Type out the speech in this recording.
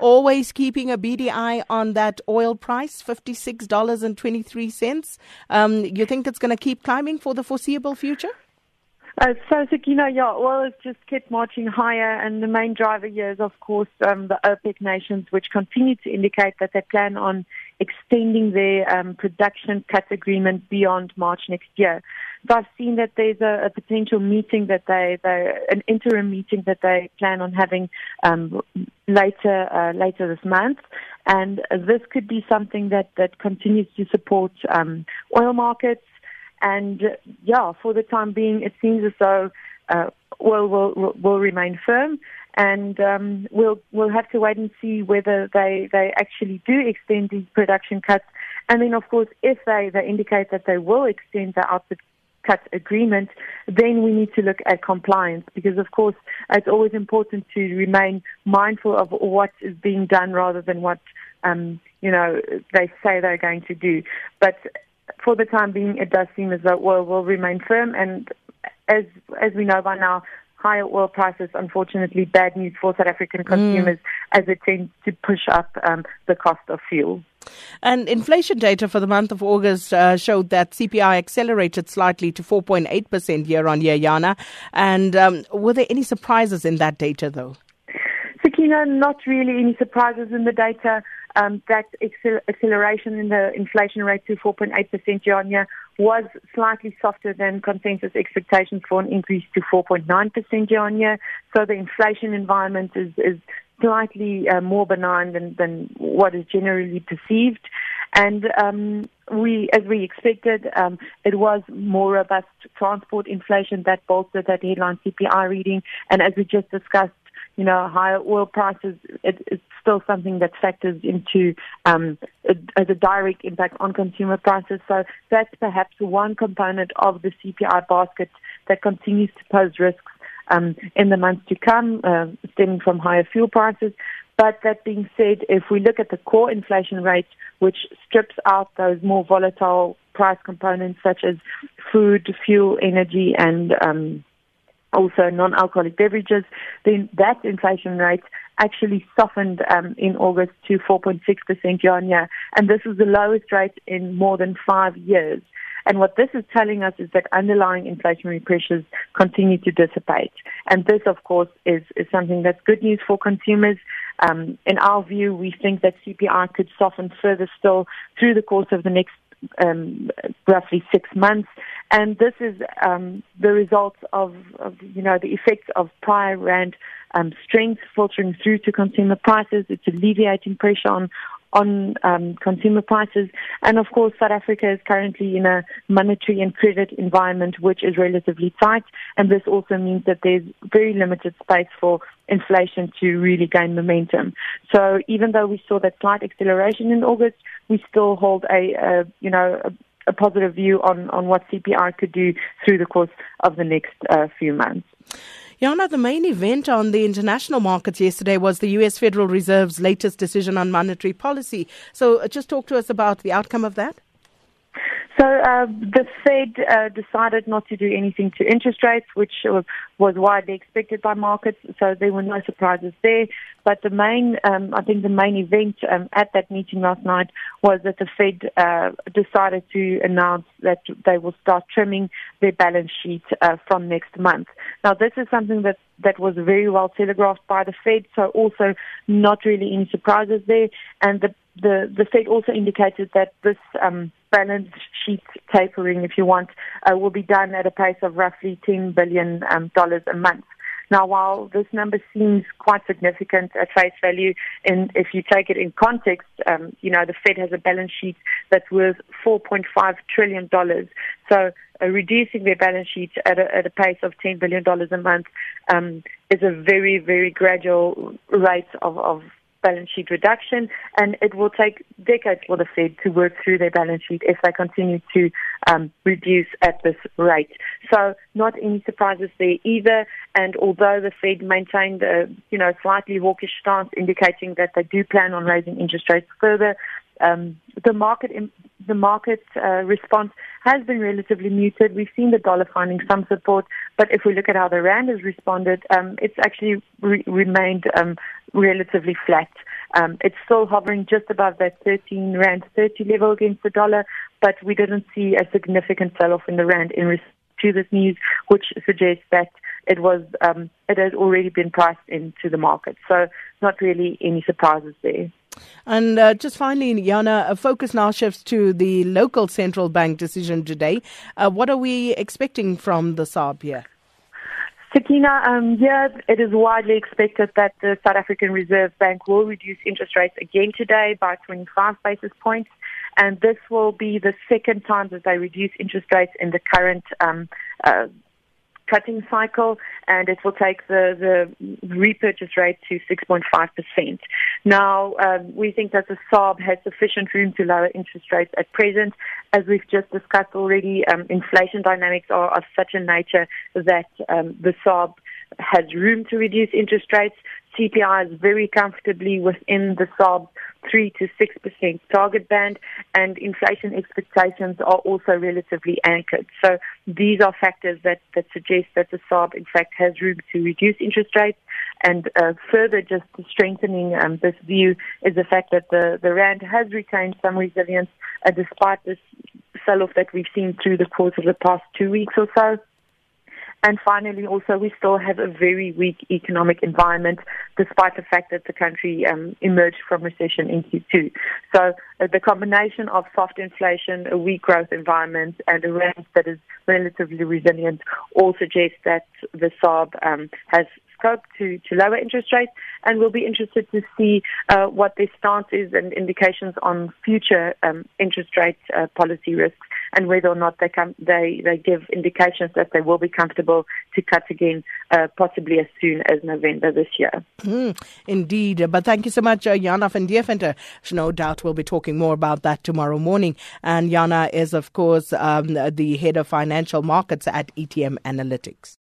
always keeping a beady eye on that oil price, $56.23. Um, you think it's going to keep climbing for the foreseeable future? Uh, so, Sakina, yeah, oil has just kept marching higher, and the main driver here is, of course, um, the OPEC nations, which continue to indicate that they plan on extending their um, production cut agreement beyond March next year. So I've seen that there's a, a potential meeting that they, they, an interim meeting that they plan on having um, later, uh, later this month, and this could be something that that continues to support um, oil markets. And yeah, for the time being, it seems as though uh, oil will, will remain firm, and um, we'll we'll have to wait and see whether they they actually do extend these production cuts. And then, of course, if they they indicate that they will extend the output cut agreement, then we need to look at compliance because, of course, it's always important to remain mindful of what is being done rather than what um, you know they say they're going to do. But for the time being, it does seem as though oil will remain firm, and as as we know by now, higher oil prices, unfortunately, bad news for South African mm. consumers mm. as it tends to push up um, the cost of fuel. And inflation data for the month of August uh, showed that CPI accelerated slightly to 4.8% year on year, Yana. And um, were there any surprises in that data, though? Sakina, not really any surprises in the data. Um, that acceleration in the inflation rate to 4.8% year on year was slightly softer than consensus expectations for an increase to 4.9% year on year. So the inflation environment is, is slightly uh, more benign than, than what is generally perceived. And um, we, as we expected, um, it was more robust transport inflation that bolstered that headline CPI reading. And as we just discussed, you know, higher oil prices, it, it's still something that factors into um, as a direct impact on consumer prices. So that's perhaps one component of the CPI basket that continues to pose risks um, in the months to come, uh, stemming from higher fuel prices. But that being said, if we look at the core inflation rate, which strips out those more volatile price components such as food, fuel, energy, and um, also non-alcoholic beverages, then that inflation rate actually softened um, in August to 4.6% year on year. And this is the lowest rate in more than five years. And what this is telling us is that underlying inflationary pressures continue to dissipate. And this, of course, is, is something that's good news for consumers. Um, in our view, we think that CPI could soften further still through the course of the next um, roughly six months. And this is um, the result of, of, you know, the effects of prior rand um, strength filtering through to consumer prices. It's alleviating pressure on on um, consumer prices. And of course, South Africa is currently in a monetary and credit environment which is relatively tight. And this also means that there's very limited space for inflation to really gain momentum. So even though we saw that slight acceleration in August, we still hold a, a you know, a, a, positive view on, on what CPI could do through the course of the next uh, few months. Yana, the main event on the international markets yesterday was the U.S. Federal Reserve's latest decision on monetary policy. So uh, just talk to us about the outcome of that. So uh, the Fed uh, decided not to do anything to interest rates, which was widely expected by markets. So there were no surprises there. But the main, um, I think, the main event um, at that meeting last night was that the Fed uh, decided to announce that they will start trimming their balance sheet uh, from next month. Now, this is something that that was very well telegraphed by the Fed. So also not really any surprises there. And the the, the Fed also indicated that this um, balance sheet tapering, if you want, uh, will be done at a pace of roughly $10 billion um, a month. Now, while this number seems quite significant at face value, and if you take it in context, um, you know, the Fed has a balance sheet that's worth $4.5 trillion. So uh, reducing their balance sheet at a, at a pace of $10 billion a month um, is a very, very gradual rate of, of balance sheet reduction, and it will take decades for the Fed to work through their balance sheet if they continue to um, reduce at this rate. So, not any surprises there either. And although the Fed maintained a you know slightly hawkish stance, indicating that they do plan on raising interest rates further, um, the market the market uh, response has been relatively muted. We've seen the dollar finding some support, but if we look at how the rand has responded, um, it's actually re- remained um, relatively flat. Um, it's still hovering just above that 13 rand 30 level against the dollar, but we didn't see a significant sell-off in the rand in response to this news, which suggests that it was um, it has already been priced into the market. So not really any surprises there. And uh, just finally, Yana, a focus now shifts to the local central bank decision today. Uh, what are we expecting from the SARB here? Sakina, um, yeah, it is widely expected that the South African Reserve Bank will reduce interest rates again today by 25 basis points. And this will be the second time that they reduce interest rates in the current um, uh, cutting cycle, and it will take the, the repurchase rate to 6.5%. Now, um, we think that the SARB has sufficient room to lower interest rates at present. As we've just discussed already, um, inflation dynamics are of such a nature that um, the SARB has room to reduce interest rates. CPI is very comfortably within the SARB 3 to 6% target band, and inflation expectations are also relatively anchored. So these are factors that, that suggest that the SARB, in fact, has room to reduce interest rates. And uh, further, just strengthening um, this view is the fact that the, the RAND has retained some resilience uh, despite this sell off that we've seen through the course of the past two weeks or so. And finally, also, we still have a very weak economic environment, despite the fact that the country um, emerged from recession in Q2. So uh, the combination of soft inflation, a weak growth environment, and a rand that is relatively resilient all suggest that the SARB um, has scope to, to lower interest rates, and we'll be interested to see uh, what their stance is and indications on future um, interest rate uh, policy risks and whether or not they, come, they, they give indications that they will be comfortable to cut again, uh, possibly as soon as November this year. Mm, indeed. But thank you so much, uh, Yana van Deventer. No doubt we'll be talking more about that tomorrow morning. And Jana is, of course, um, the head of financial markets at ETM Analytics.